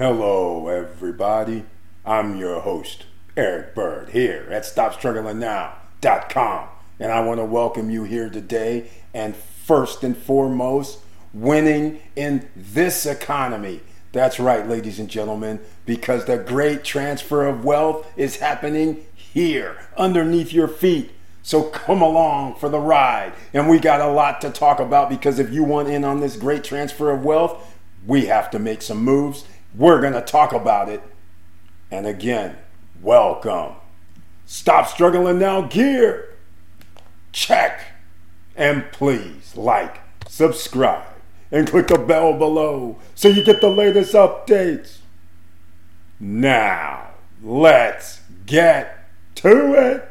Hello, everybody. I'm your host, Eric Bird, here at StopStrugglingNow.com. And I want to welcome you here today. And first and foremost, winning in this economy. That's right, ladies and gentlemen, because the great transfer of wealth is happening here, underneath your feet. So come along for the ride. And we got a lot to talk about because if you want in on this great transfer of wealth, we have to make some moves. We're going to talk about it. And again, welcome. Stop struggling now, gear. Check. And please like, subscribe, and click the bell below so you get the latest updates. Now, let's get to it.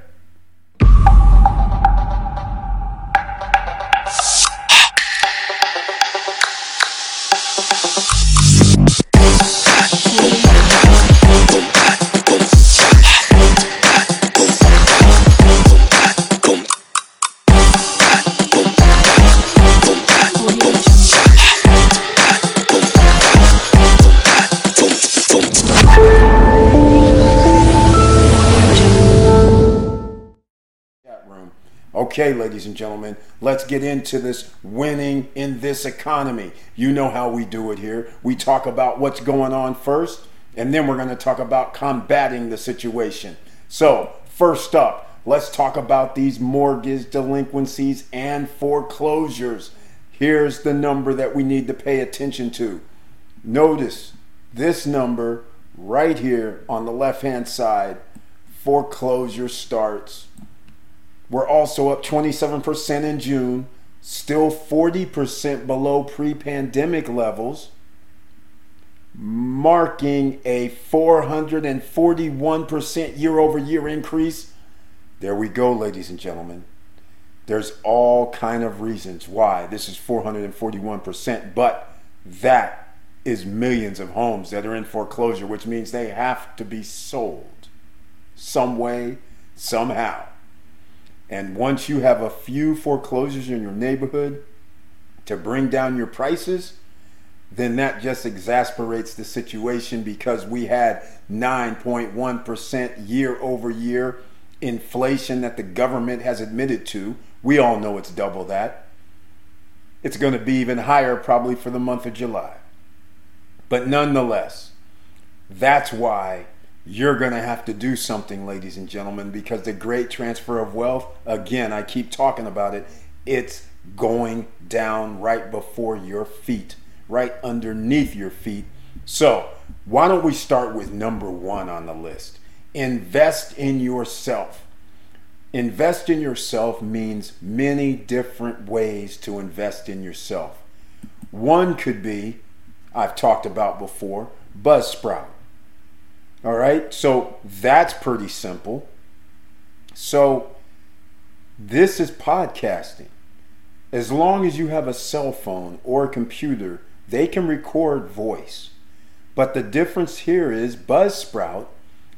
Okay, ladies and gentlemen, let's get into this winning in this economy. You know how we do it here. We talk about what's going on first, and then we're going to talk about combating the situation. So, first up, let's talk about these mortgage delinquencies and foreclosures. Here's the number that we need to pay attention to. Notice this number right here on the left hand side foreclosure starts we're also up 27% in June, still 40% below pre pandemic levels, marking a 441% year over year increase. There we go, ladies and gentlemen. There's all kind of reasons why this is 441%, but that is millions of homes that are in foreclosure, which means they have to be sold some way, somehow. And once you have a few foreclosures in your neighborhood to bring down your prices, then that just exasperates the situation because we had 9.1% year over year inflation that the government has admitted to. We all know it's double that. It's going to be even higher probably for the month of July. But nonetheless, that's why you're going to have to do something, ladies and gentlemen, because the great transfer of wealth, again, I keep talking about it, it's going down right before your feet, right underneath your feet. So, why don't we start with number one on the list? Invest in yourself. Invest in yourself means many different ways to invest in yourself. One could be, I've talked about before, Buzzsprout. All right, so that's pretty simple. So, this is podcasting. As long as you have a cell phone or a computer, they can record voice. But the difference here is Buzzsprout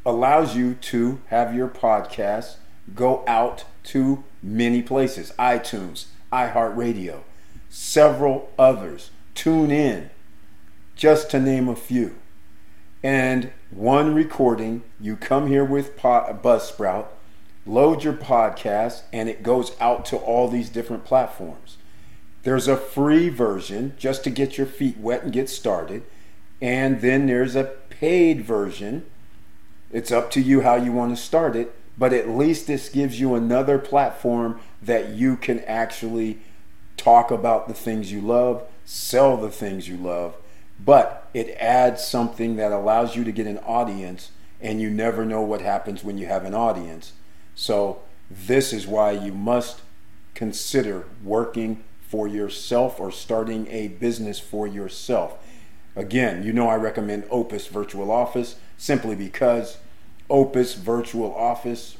allows you to have your podcast go out to many places iTunes, iHeartRadio, several others. TuneIn, just to name a few and one recording. You come here with Buzzsprout, load your podcast, and it goes out to all these different platforms. There's a free version just to get your feet wet and get started. And then there's a paid version. It's up to you how you want to start it, but at least this gives you another platform that you can actually talk about the things you love, sell the things you love, but it adds something that allows you to get an audience and you never know what happens when you have an audience. So this is why you must consider working for yourself or starting a business for yourself. Again you know i recommend opus virtual office simply because opus virtual office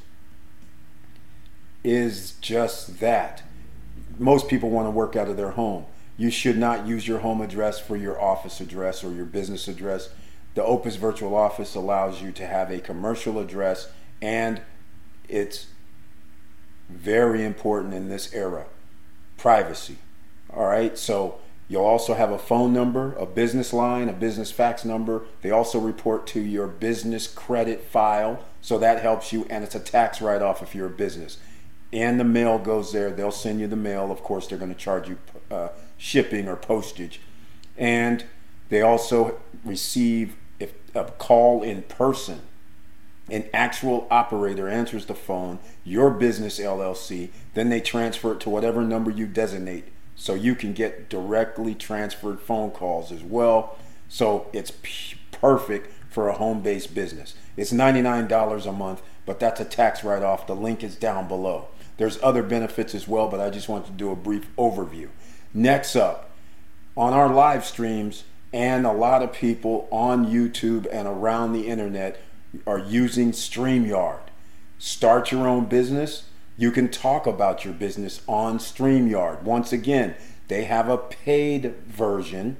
is just that. Most people want to work out of their home you should not use your home address for your office address or your business address. The Opus Virtual Office allows you to have a commercial address, and it's very important in this era privacy. All right, so You'll also have a phone number, a business line, a business fax number. They also report to your business credit file, so that helps you, and it's a tax write off if you're a business. And the mail goes there. They'll send you the mail. Of course, they're going to charge you uh, shipping or postage. And they also receive a call in person. An actual operator answers the phone, your business LLC, then they transfer it to whatever number you designate so you can get directly transferred phone calls as well. So it's p- perfect for a home based business. It's $99 a month, but that's a tax write off. The link is down below. There's other benefits as well, but I just want to do a brief overview. Next up, on our live streams, and a lot of people on YouTube and around the internet are using StreamYard. Start your own business you can talk about your business on StreamYard. Once again, they have a paid version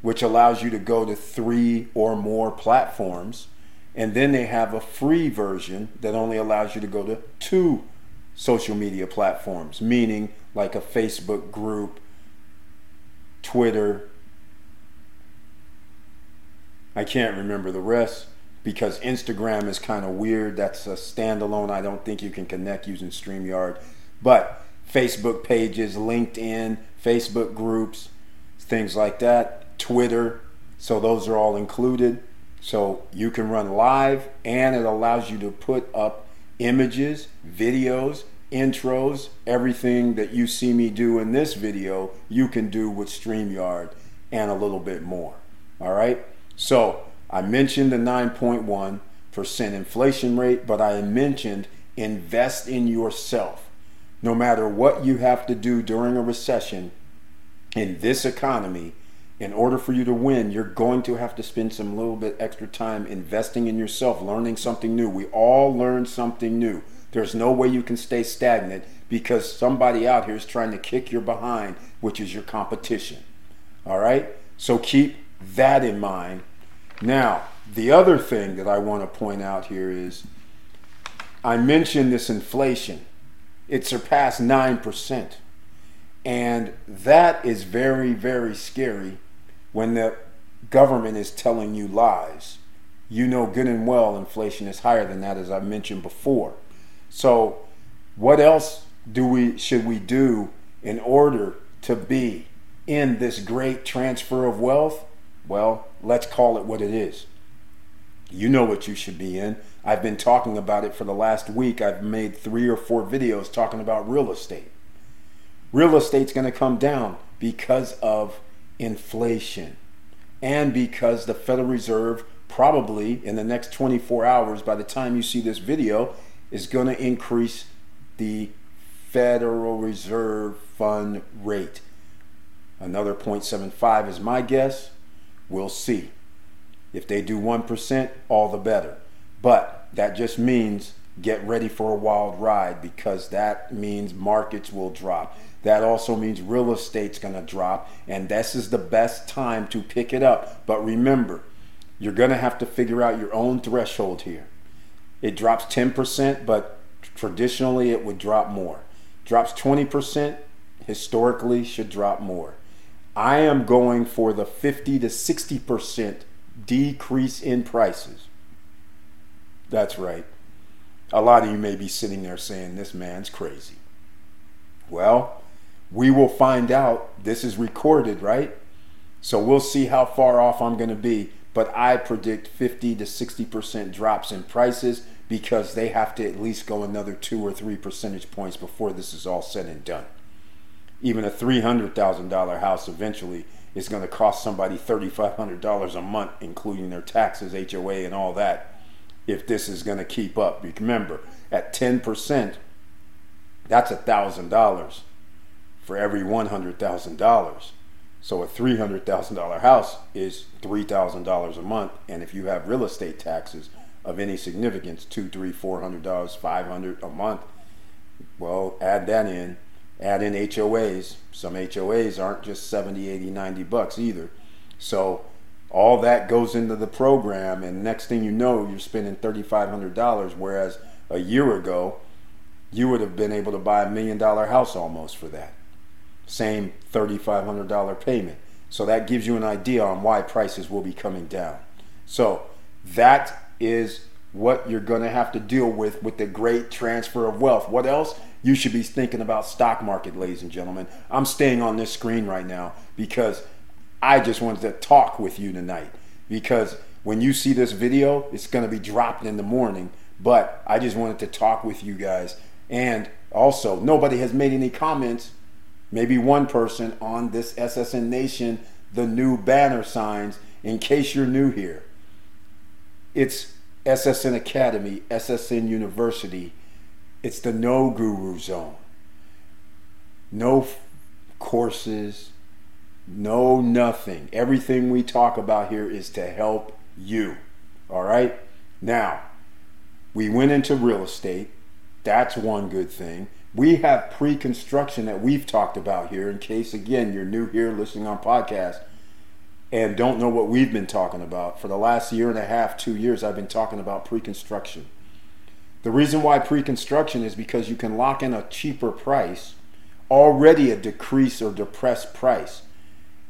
which allows you to go to three or more platforms. And then they have a free version that only allows you to go to two social media platforms, meaning like a Facebook group, Twitter. I can't remember the rest because Instagram is kind of weird. That's a standalone. I don't think you can connect using StreamYard. But Facebook pages, LinkedIn, Facebook groups, things like that, Twitter. So those are all included. So you can run live and it allows you to put up images, videos, intros, everything that you see me do in this video, you can do with StreamYard and a little bit more. All right? So I mentioned the 9.1% inflation rate, but I mentioned invest in yourself. No matter what you have to do during a recession in this economy, in order for you to win, you're going to have to spend some little bit extra time investing in yourself, learning something new. We all learn something new. There's no way you can stay stagnant because somebody out here is trying to kick your behind, which is your competition. All right? So keep that in mind now, the other thing that I want to point out here is I mentioned this inflation. It surpassed 9%. And that is very, very scary when the government is telling you lies. You know good and well inflation is higher than that, as I mentioned before. So, what else do we should we do in order to be in this great transfer of wealth? Well, let's call it what it is. You know what you should be in. I've been talking about it for the last week. I've made three or four videos talking about real estate. Real estate's going to come down because of inflation and because the Federal Reserve probably in the next 24 hours, by the time you see this video, is going to increase the Federal Reserve Fund rate. Another 0.75 is my guess. We'll see. If they do 1%, all the better. But that just means get ready for a wild ride because that means markets will drop. That also means real estate's going to drop, and this is the best time to pick it up. But remember, you're going to have to figure out your own threshold here. It drops 10%, but traditionally it would drop more. Drops 20%, historically should drop more. I am going for the 50 to 60% decrease in prices. That's right. A lot of you may be sitting there saying, This man's crazy. Well, we will find out. This is recorded, right? So we'll see how far off I'm going to be. But I predict 50 to 60% drops in prices because they have to at least go another two or three percentage points before this is all said and done even a $300,000 house eventually is going to cost somebody $3,500 a month, including their taxes, HOA, and all that, if this is going to keep up. Remember, at 10%, that's $1,000 for every $100,000. So a $300,000 house is $3,000 a month. And if you have real estate taxes of any significance, two, three, four hundred dollars, five hundred a month, well, add that in add in HOAs. Some HOAs aren't just 70, 80, 90 bucks either. So all that goes into the program, and next thing you know, you're spending $3,500, whereas a year ago, you would have been able to buy a million dollar house almost for that. Same $3,500 payment. So that gives you an idea on why prices will be coming down. So that is what you're going to have to deal with with the great transfer of wealth. What else? You should be thinking about stock market, ladies and gentlemen. I'm staying on this screen right now because I just wanted to talk with you tonight because when you see this video, it's going to be dropped in the morning, but I just wanted to talk with you guys. And also, nobody has made any comments, maybe one person on this SSN Nation, the new banner signs, in case you're new here. It's SSN Academy, SSN University. It's the no guru zone. No f- courses, no nothing. Everything we talk about here is to help you. All right? Now, we went into real estate. That's one good thing. We have pre construction that we've talked about here, in case, again, you're new here listening on podcast and don't know what we've been talking about. For the last year and a half, two years, I've been talking about pre construction. The reason why pre construction is because you can lock in a cheaper price, already a decrease or depressed price.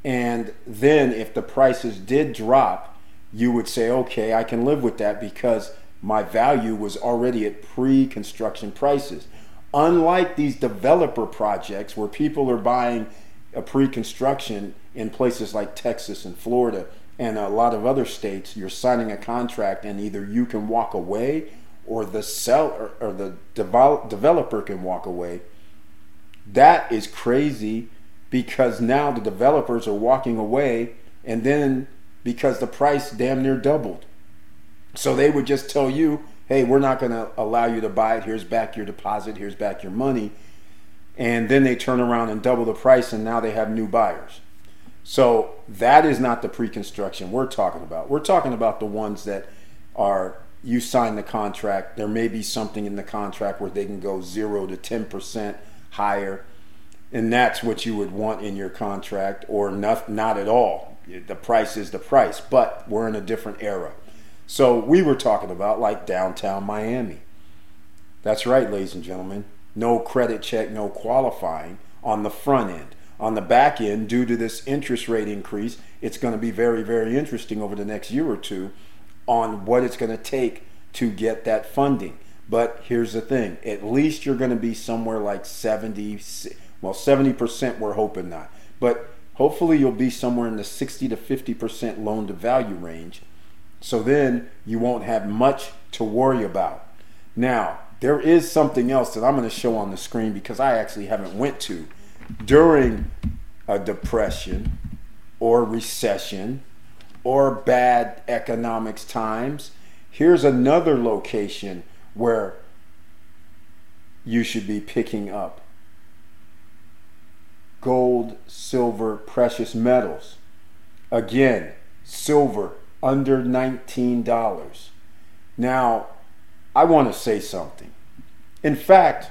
And then if the prices did drop, you would say, okay, I can live with that because my value was already at pre construction prices. Unlike these developer projects where people are buying a pre construction in places like Texas and Florida and a lot of other states, you're signing a contract and either you can walk away or the seller or the developer can walk away. That is crazy because now the developers are walking away and then because the price damn near doubled. So they would just tell you, hey, we're not going to allow you to buy it. Here's back your deposit. Here's back your money. And then they turn around and double the price and now they have new buyers. So that is not the pre-construction we're talking about. We're talking about the ones that are you sign the contract. There may be something in the contract where they can go zero to ten percent higher, and that's what you would want in your contract, or not, not at all. The price is the price, but we're in a different era. So we were talking about like downtown Miami. That's right, ladies and gentlemen. No credit check, no qualifying on the front end on the back end, due to this interest rate increase, it's going to be very, very interesting over the next year or two on what it's going to take to get that funding. But here's the thing at least you're going to be somewhere like 70, well, 70%, we're hoping not. But hopefully you'll be somewhere in the 60 to 50% loan to value range. So then you won't have much to worry about. Now, there is something else that I'm going to show on the screen because I actually haven't went to during a depression or recession or bad economics times, here's another location where you should be picking up gold, silver, precious metals. Again, silver under $19. Now, I want to say something. In fact,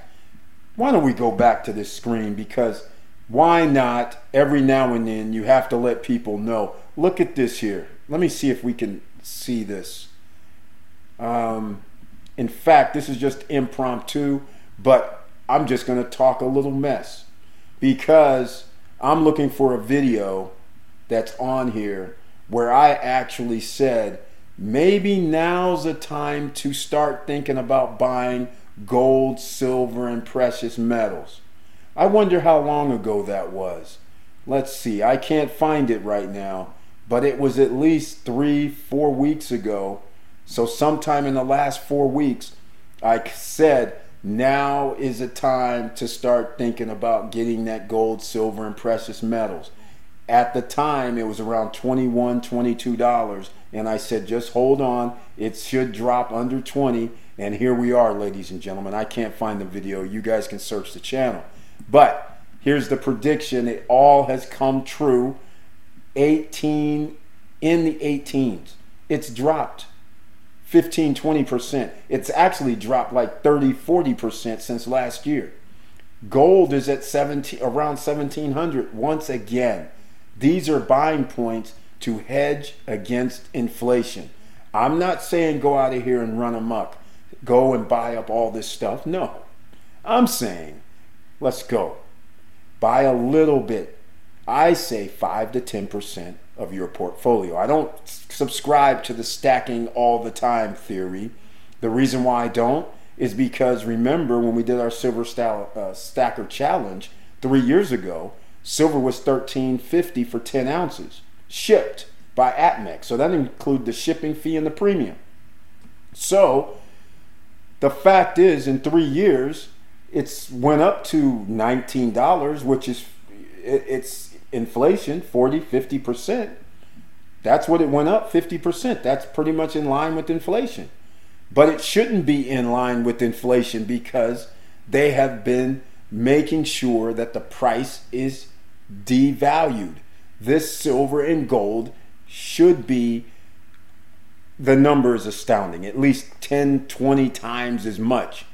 why don't we go back to this screen because why not every now and then you have to let people know look at this here let me see if we can see this um, in fact this is just impromptu but i'm just going to talk a little mess because i'm looking for a video that's on here where i actually said maybe now's the time to start thinking about buying gold, silver, and precious metals. I wonder how long ago that was. Let's see, I can't find it right now, but it was at least three, four weeks ago. So, sometime in the last four weeks, I said, now is the time to start thinking about getting that gold, silver, and precious metals. At the time, it was around $21, $22. And I said, just hold on. It should drop under 20 and here we are, ladies and gentlemen. I can't find the video. You guys can search the channel. But here's the prediction it all has come true. 18 in the 18s. It's dropped 15, 20%. It's actually dropped like 30, 40% since last year. Gold is at 17, around 1700 once again. These are buying points to hedge against inflation. I'm not saying go out of here and run amok go and buy up all this stuff. No. I'm saying, let's go. Buy a little bit. I say 5 to 10% of your portfolio. I don't subscribe to the stacking all the time theory. The reason why I don't is because remember when we did our silver uh, stacker challenge three years ago, silver was 13.50 for 10 ounces shipped by APMEX. So that include the shipping fee and the premium. So the fact is, in three years, it's went up to $19, which is it's inflation 40 50% that's what it went up 50% that's pretty much in line with inflation but it shouldn't be in line with inflation because they have been making sure that the price is devalued. This silver and gold should be the number is astounding. At least 10 20 times as much.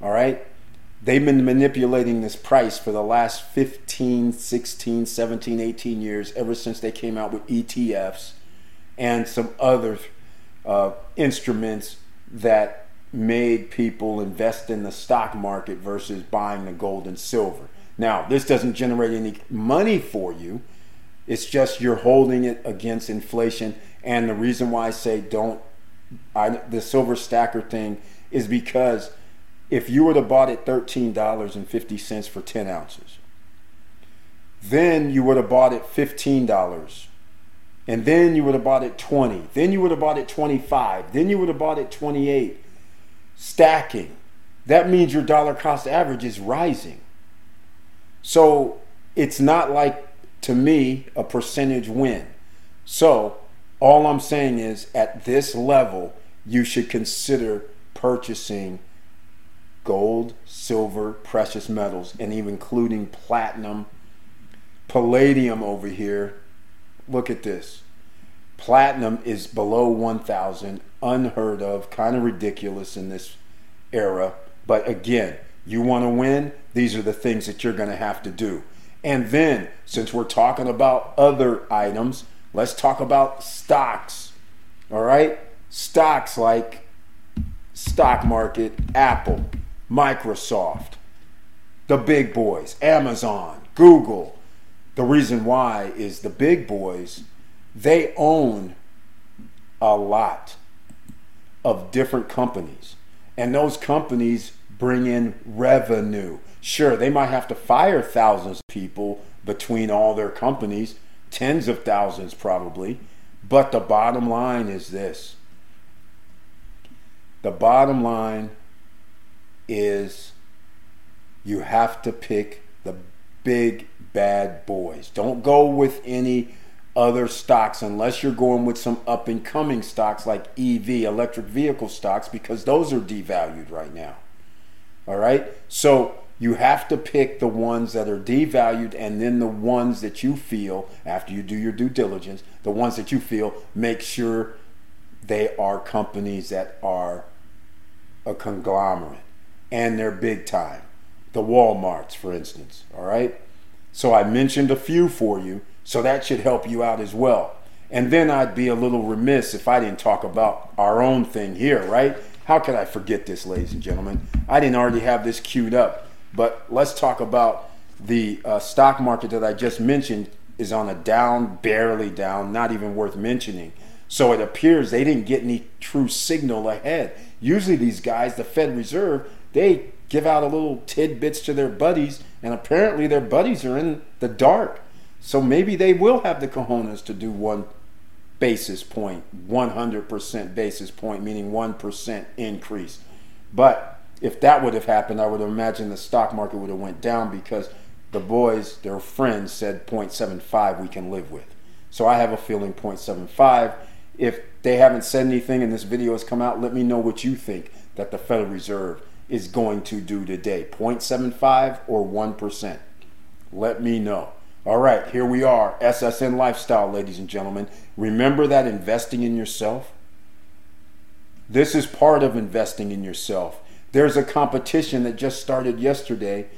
All right? They've been manipulating this price for the last 15 16 17 18 years ever since they came out with etfs and some other uh, instruments that made people invest in the stock market versus buying the gold and silver now this doesn't generate any money for you it's just you're holding it against inflation. And the reason why I say don't, I, the silver stacker thing is because if you would have bought it $13.50 for 10 ounces, then you would have bought it $15. And then you would have bought it 20. Then you would have bought it 25. Then you would have bought it 28. Stacking. That means your dollar cost average is rising. So it's not like to me, a percentage win. So, all I'm saying is at this level, you should consider purchasing gold, silver, precious metals, and even including platinum, palladium over here. Look at this. Platinum is below 1,000, unheard of, kind of ridiculous in this era. But again, you want to win, these are the things that you're going to have to do. And then, since we're talking about other items, let's talk about stocks. All right? Stocks like stock market, Apple, Microsoft, the big boys, Amazon, Google. The reason why is the big boys, they own a lot of different companies. And those companies bring in revenue. Sure, they might have to fire thousands of people between all their companies, tens of thousands probably, but the bottom line is this. The bottom line is you have to pick the big bad boys. Don't go with any other stocks unless you're going with some up and coming stocks like EV, electric vehicle stocks, because those are devalued right now. All right? So you have to pick the ones that are devalued and then the ones that you feel, after you do your due diligence, the ones that you feel, make sure they are companies that are a conglomerate and they're big time. The Walmarts, for instance. All right? So I mentioned a few for you, so that should help you out as well. And then I'd be a little remiss if I didn't talk about our own thing here, right? How could I forget this, ladies and gentlemen? I didn't already have this queued up, but let's talk about the uh, stock market that I just mentioned is on a down, barely down, not even worth mentioning. So it appears they didn't get any true signal ahead. Usually, these guys, the Fed Reserve, they give out a little tidbits to their buddies, and apparently their buddies are in the dark. So maybe they will have the cojones to do one basis point, 100% basis point, meaning 1% increase. But if that would have happened, I would imagine the stock market would have went down because the boys, their friends said 0.75 we can live with. So I have a feeling 0.75. If they haven't said anything and this video has come out, let me know what you think that the Federal Reserve is going to do today. 0.75 or 1%. Let me know. All right, here we are. SSN Lifestyle, ladies and gentlemen. Remember that investing in yourself? This is part of investing in yourself. There's a competition that just started yesterday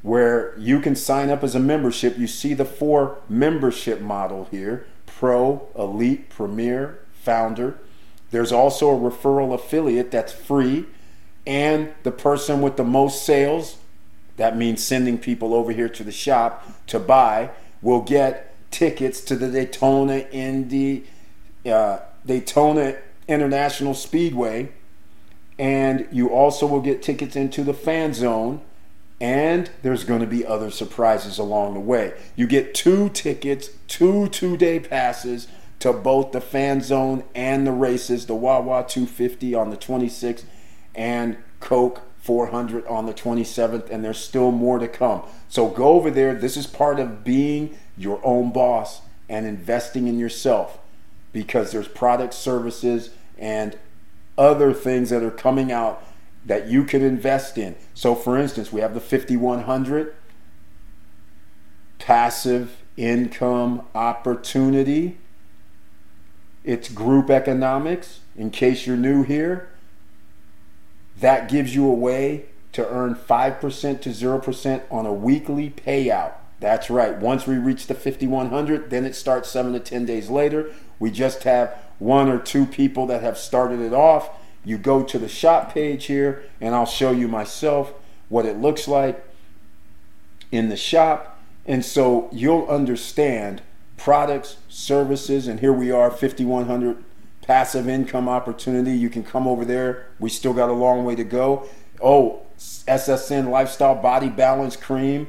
where you can sign up as a membership. You see the four membership model here Pro, Elite, Premier, Founder. There's also a referral affiliate that's free, and the person with the most sales That means sending people over here to the shop to buy. Will get tickets to the Daytona Indy, uh, Daytona International Speedway, and you also will get tickets into the fan zone. And there's going to be other surprises along the way. You get two tickets, two two day passes to both the fan zone and the races, the Wawa 250 on the 26th and Coke 400 on the 27th, and there's still more to come. So go over there. This is part of being your own boss and investing in yourself because there's product services and other things that are coming out that you can invest in. So, for instance, we have the 5100 passive income opportunity. It's group economics. In case you're new here, that gives you a way to earn 5% to 0% on a weekly payout. That's right. Once we reach the 5100, then it starts 7 to 10 days later. We just have one or two people that have started it off. You go to the shop page here, and I'll show you myself what it looks like in the shop. And so you'll understand products, services, and here we are, 5100 passive income opportunity. You can come over there. We still got a long way to go. Oh, SSN Lifestyle Body Balance Cream.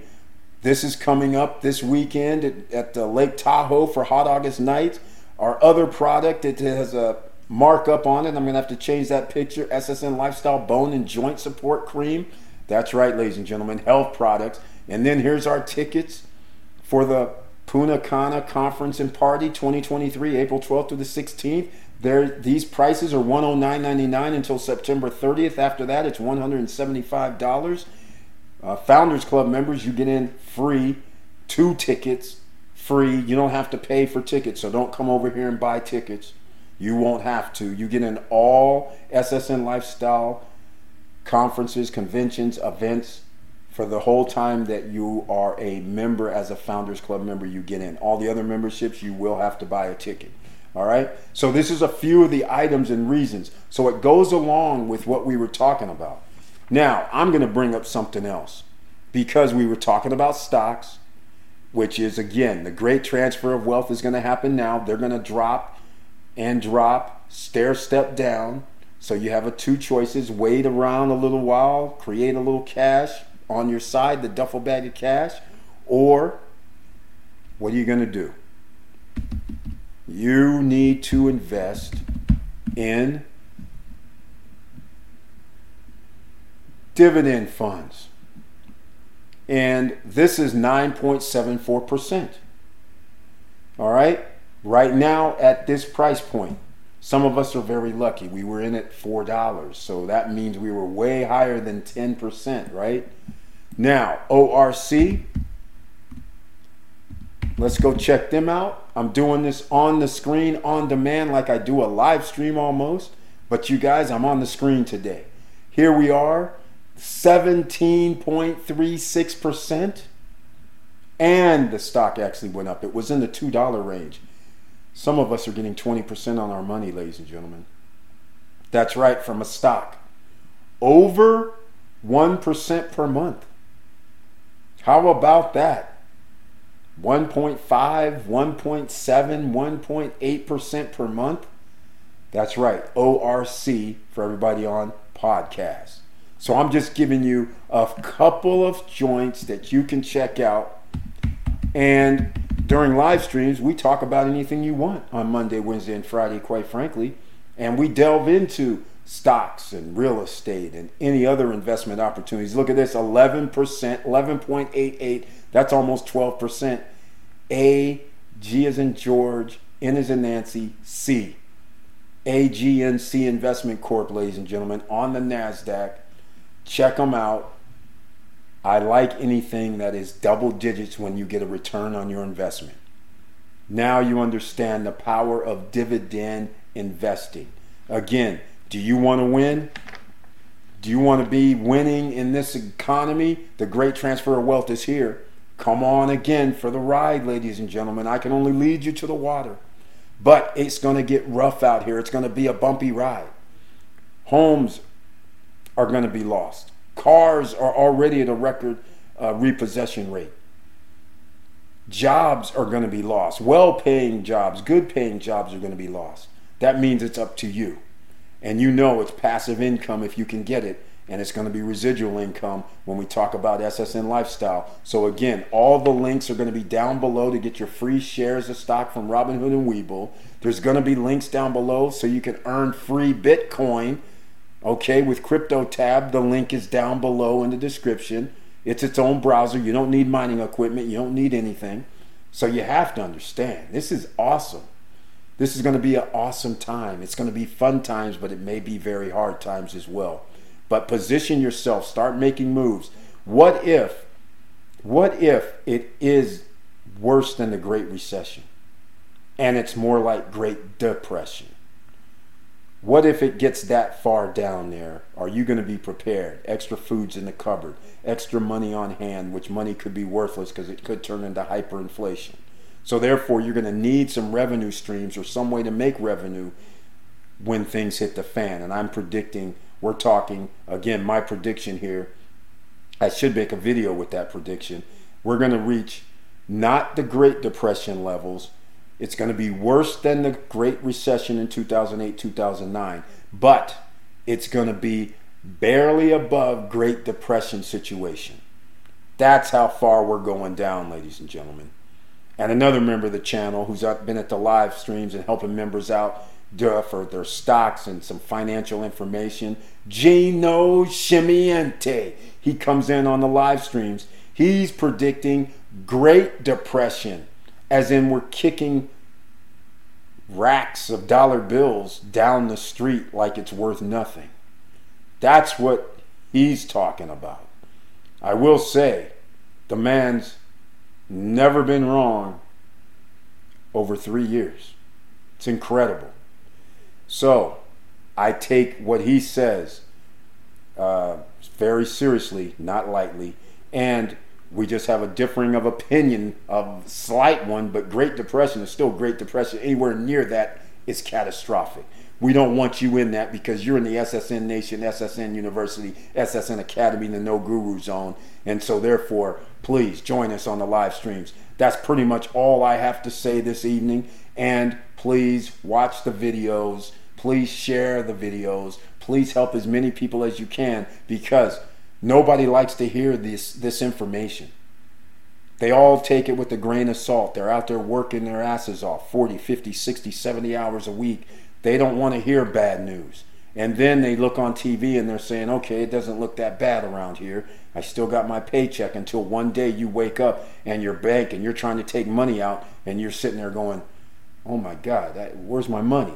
This is coming up this weekend at, at the Lake Tahoe for Hot August Night. Our other product, it has a markup on it. I'm going to have to change that picture. SSN Lifestyle Bone and Joint Support Cream. That's right, ladies and gentlemen, health products. And then here's our tickets for the Punta Cana Conference and Party 2023, April 12th through the 16th. There, these prices are $109.99 until September 30th. After that, it's $175. Uh, Founders Club members, you get in free, two tickets free. You don't have to pay for tickets, so don't come over here and buy tickets. You won't have to. You get in all SSN Lifestyle conferences, conventions, events for the whole time that you are a member as a Founders Club member. You get in. All the other memberships, you will have to buy a ticket. All right. So this is a few of the items and reasons. So it goes along with what we were talking about. Now I'm going to bring up something else because we were talking about stocks which is again the great transfer of wealth is going to happen now. They're going to drop and drop, stair step down. So you have a two choices: wait around a little while, create a little cash on your side, the duffel bag of cash, or what are you going to do? You need to invest in dividend funds and this is 9.74%. All right? Right now at this price point, some of us are very lucky. We were in at $4, so that means we were way higher than 10%, right? Now, ORC, let's go check them out. I'm doing this on the screen, on demand, like I do a live stream almost. But you guys, I'm on the screen today. Here we are 17.36%. And the stock actually went up. It was in the $2 range. Some of us are getting 20% on our money, ladies and gentlemen. That's right, from a stock. Over 1% per month. How about that? 1.5, 1.7, 1.8% per month. That's right, ORC for everybody on podcast. So I'm just giving you a couple of joints that you can check out. And during live streams, we talk about anything you want on Monday, Wednesday, and Friday, quite frankly. And we delve into stocks and real estate and any other investment opportunities. Look at this 11%, 11.88. That's almost 12%. A, G is in George, N is in Nancy, C. AGNC Investment Corp, ladies and gentlemen, on the NASDAQ Check them out. I like anything that is double digits when you get a return on your investment. Now you understand the power of dividend investing. Again, do you want to win? Do you want to be winning in this economy? The great transfer of wealth is here. Come on again for the ride, ladies and gentlemen. I can only lead you to the water. But it's going to get rough out here. It's going to be a bumpy ride. Homes are going to be lost. Cars are already at a record uh, repossession rate. Jobs are going to be lost. Well paying jobs, good paying jobs are going to be lost. That means it's up to you. And you know it's passive income if you can get it. And it's going to be residual income when we talk about SSN Lifestyle. So, again, all the links are going to be down below to get your free shares of stock from Robinhood and Webull. There's going to be links down below so you can earn free Bitcoin. Okay, with CryptoTab, the link is down below in the description. It's its own browser. You don't need mining equipment, you don't need anything. So, you have to understand this is awesome. This is going to be an awesome time. It's going to be fun times, but it may be very hard times as well. But position yourself, start making moves. What if, what if it is worse than the Great Recession and it's more like Great Depression? What if it gets that far down there? Are you going to be prepared? Extra foods in the cupboard, extra money on hand, which money could be worthless because it could turn into hyperinflation. So therefore, you're going to need some revenue streams or some way to make revenue when things hit the fan. And I'm predicting, we're talking, again, my prediction here, I should make a video with that prediction. We're going to reach not the Great Depression levels. It's going to be worse than the Great Recession in 2008, 2009, but it's going to be barely above Great Depression situation. That's how far we're going down, ladies and gentlemen and another member of the channel who's been at the live streams and helping members out for their stocks and some financial information. Gino Shimiente. He comes in on the live streams. He's predicting Great Depression, as in we're kicking racks of dollar bills down the street like it's worth nothing. That's what he's talking about. I will say, the man's Never been wrong over three years. It's incredible. So I take what he says uh, very seriously, not lightly, and we just have a differing of opinion, of slight one, but Great Depression is still Great Depression. Anywhere near that is catastrophic. We don't want you in that because you're in the SSN Nation, SSN University, SSN Academy, the No Guru Zone. And so, therefore, please join us on the live streams. That's pretty much all I have to say this evening. And please watch the videos. Please share the videos. Please help as many people as you can because nobody likes to hear this, this information. They all take it with a grain of salt. They're out there working their asses off 40, 50, 60, 70 hours a week they don't want to hear bad news. And then they look on TV and they're saying, okay, it doesn't look that bad around here. I still got my paycheck until one day you wake up and your bank and you're trying to take money out and you're sitting there going, oh my God, that, where's my money?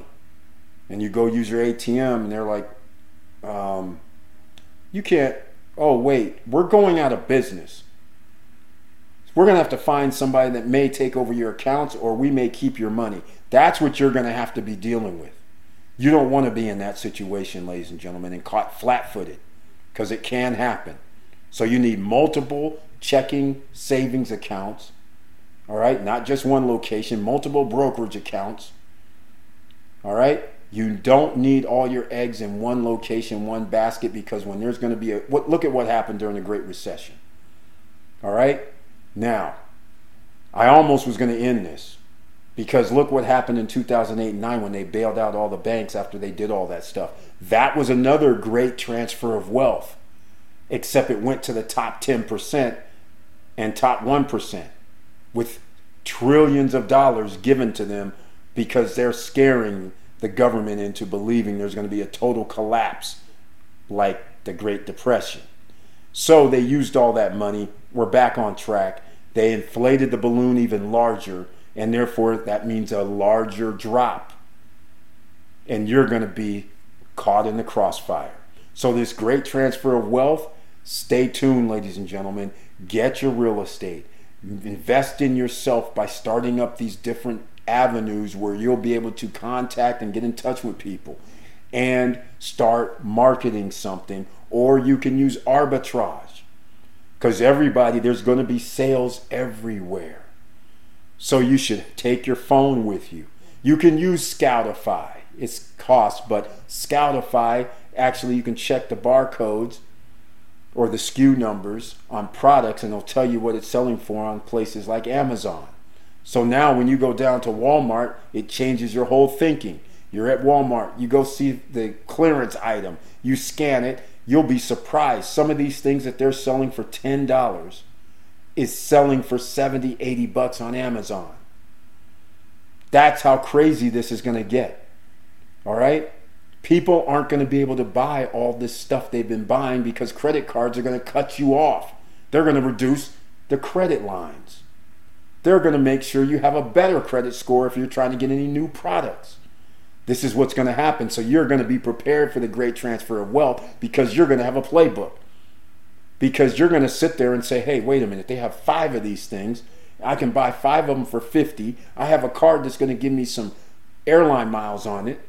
And you go use your ATM and they're like, um, you can't, oh, wait, we're going out of business. We're going to have to find somebody that may take over your accounts or we may keep your money. That's what you're going to have to be dealing with. You don't want to be in that situation, ladies and gentlemen, and caught flat footed because it can happen. So you need multiple checking savings accounts, all right? Not just one location, multiple brokerage accounts, all right? You don't need all your eggs in one location, one basket, because when there's going to be a look at what happened during the Great Recession, all right? Now, I almost was going to end this because look what happened in 2008 and 9 when they bailed out all the banks after they did all that stuff. That was another great transfer of wealth, except it went to the top 10% and top 1% with trillions of dollars given to them because they're scaring the government into believing there's going to be a total collapse like the Great Depression. So they used all that money. We're back on track. They inflated the balloon even larger, and therefore that means a larger drop. And you're going to be caught in the crossfire. So, this great transfer of wealth, stay tuned, ladies and gentlemen. Get your real estate. Invest in yourself by starting up these different avenues where you'll be able to contact and get in touch with people and start marketing something or you can use arbitrage because everybody, there's going to be sales everywhere. So you should take your phone with you. You can use Scoutify. It's cost, but Scoutify, actually, you can check the barcodes or the SKU numbers on products and it'll tell you what it's selling for on places like Amazon. So now when you go down to Walmart, it changes your whole thinking. You're at Walmart, you go see the clearance item, you scan it, you'll be surprised. Some of these things that they're selling for $10 is selling for 70, 80 bucks on Amazon. That's how crazy this is going to get. All right? People aren't going to be able to buy all this stuff they've been buying because credit cards are going to cut you off. They're going to reduce the credit lines. They're going to make sure you have a better credit score if you're trying to get any new products. This is what's going to happen. So you're going to be prepared for the great transfer of wealth because you're going to have a playbook. Because you're going to sit there and say, hey, wait a minute, they have five of these things. I can buy five of them for 50. I have a card that's going to give me some airline miles on it.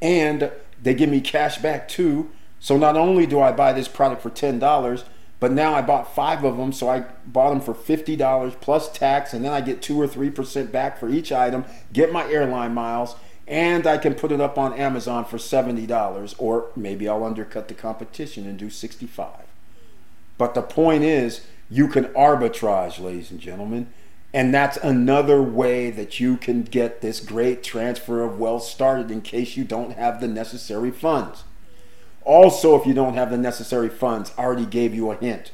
And they give me cash back too. So not only do I buy this product for $10, but now I bought five of them. So I bought them for $50 plus tax. And then I get two or 3% back for each item, get my airline miles, and I can put it up on Amazon for $70. Or maybe I'll undercut the competition and do 65 But the point is, you can arbitrage, ladies and gentlemen. And that's another way that you can get this great transfer of wealth started in case you don't have the necessary funds. Also, if you don't have the necessary funds, I already gave you a hint.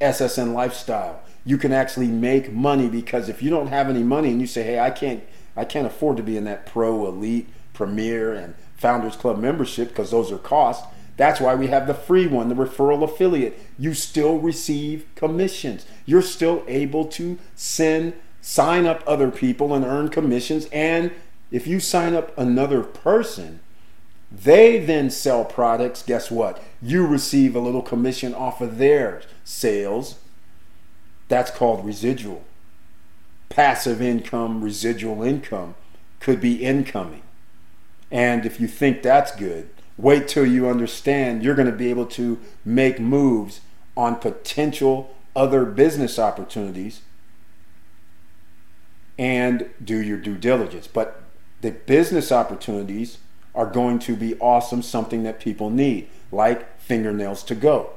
SSN Lifestyle. You can actually make money because if you don't have any money and you say, hey, I can't I can't afford to be in that pro, elite, premier, and founders club membership because those are costs. That's why we have the free one, the referral affiliate. You still receive commissions. You're still able to send, sign up other people and earn commissions. And if you sign up another person, they then sell products. Guess what? You receive a little commission off of their sales. That's called residual. Passive income, residual income could be incoming. And if you think that's good, Wait till you understand you're going to be able to make moves on potential other business opportunities and do your due diligence. But the business opportunities are going to be awesome, something that people need, like fingernails to go.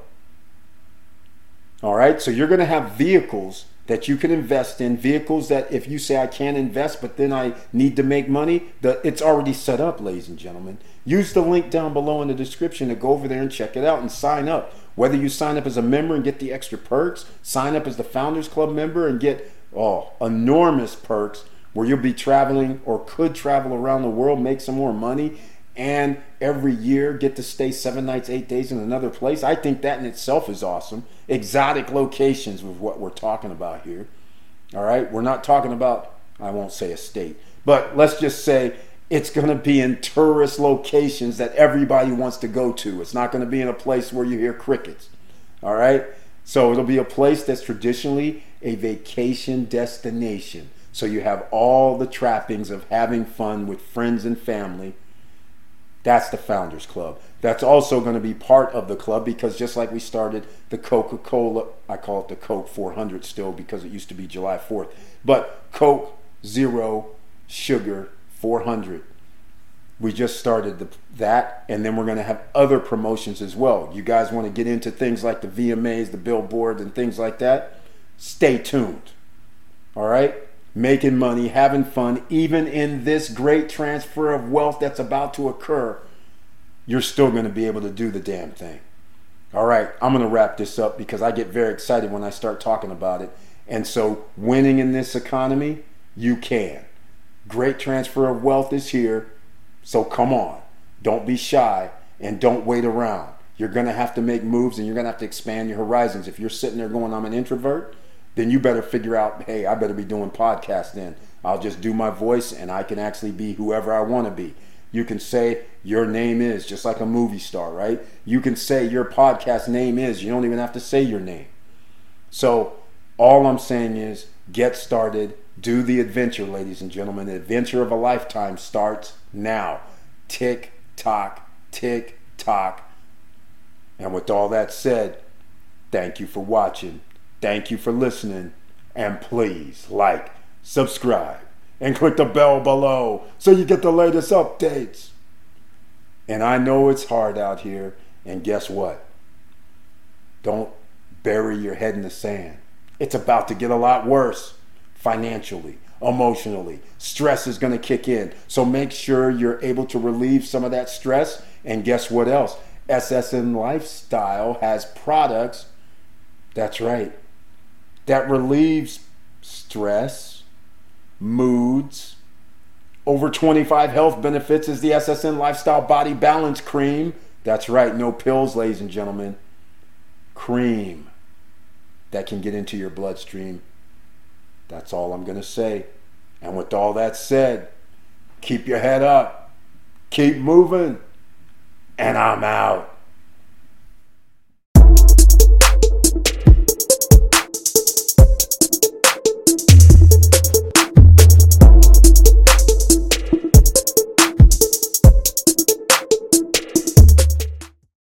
All right, so you're going to have vehicles that you can invest in vehicles that if you say I can't invest but then I need to make money, the, it's already set up, ladies and gentlemen. Use the link down below in the description to go over there and check it out and sign up. Whether you sign up as a member and get the extra perks, sign up as the Founders Club member and get oh, enormous perks where you'll be traveling or could travel around the world, make some more money, and every year get to stay seven nights, eight days in another place. I think that in itself is awesome. Exotic locations with what we're talking about here. All right, we're not talking about, I won't say a state, but let's just say it's going to be in tourist locations that everybody wants to go to. It's not going to be in a place where you hear crickets. All right, so it'll be a place that's traditionally a vacation destination. So you have all the trappings of having fun with friends and family that's the Founders Club. That's also going to be part of the club because just like we started the Coca Cola, I call it the Coke 400 still because it used to be July 4th, but Coke Zero Sugar 400. We just started the, that, and then we're going to have other promotions as well. You guys want to get into things like the VMAs, the billboards, and things like that? Stay tuned. All right? Making money, having fun, even in this great transfer of wealth that's about to occur, you're still going to be able to do the damn thing. All right, I'm going to wrap this up because I get very excited when I start talking about it. And so, winning in this economy, you can. Great transfer of wealth is here. So, come on. Don't be shy and don't wait around. You're going to have to make moves and you're going to have to expand your horizons. If you're sitting there going, I'm an introvert, then you better figure out, hey, I better be doing podcast then. I'll just do my voice and I can actually be whoever I want to be. You can say your name is just like a movie star, right? You can say your podcast name is. You don't even have to say your name. So, all I'm saying is get started, do the adventure, ladies and gentlemen. The adventure of a lifetime starts now. Tick tock, tick tock. And with all that said, thank you for watching. Thank you for listening. And please like, subscribe, and click the bell below so you get the latest updates. And I know it's hard out here. And guess what? Don't bury your head in the sand. It's about to get a lot worse financially, emotionally. Stress is going to kick in. So make sure you're able to relieve some of that stress. And guess what else? SSN Lifestyle has products, that's right, that relieves stress, moods. Over 25 health benefits is the SSN Lifestyle Body Balance Cream. That's right, no pills, ladies and gentlemen. Cream that can get into your bloodstream. That's all I'm going to say. And with all that said, keep your head up, keep moving, and I'm out.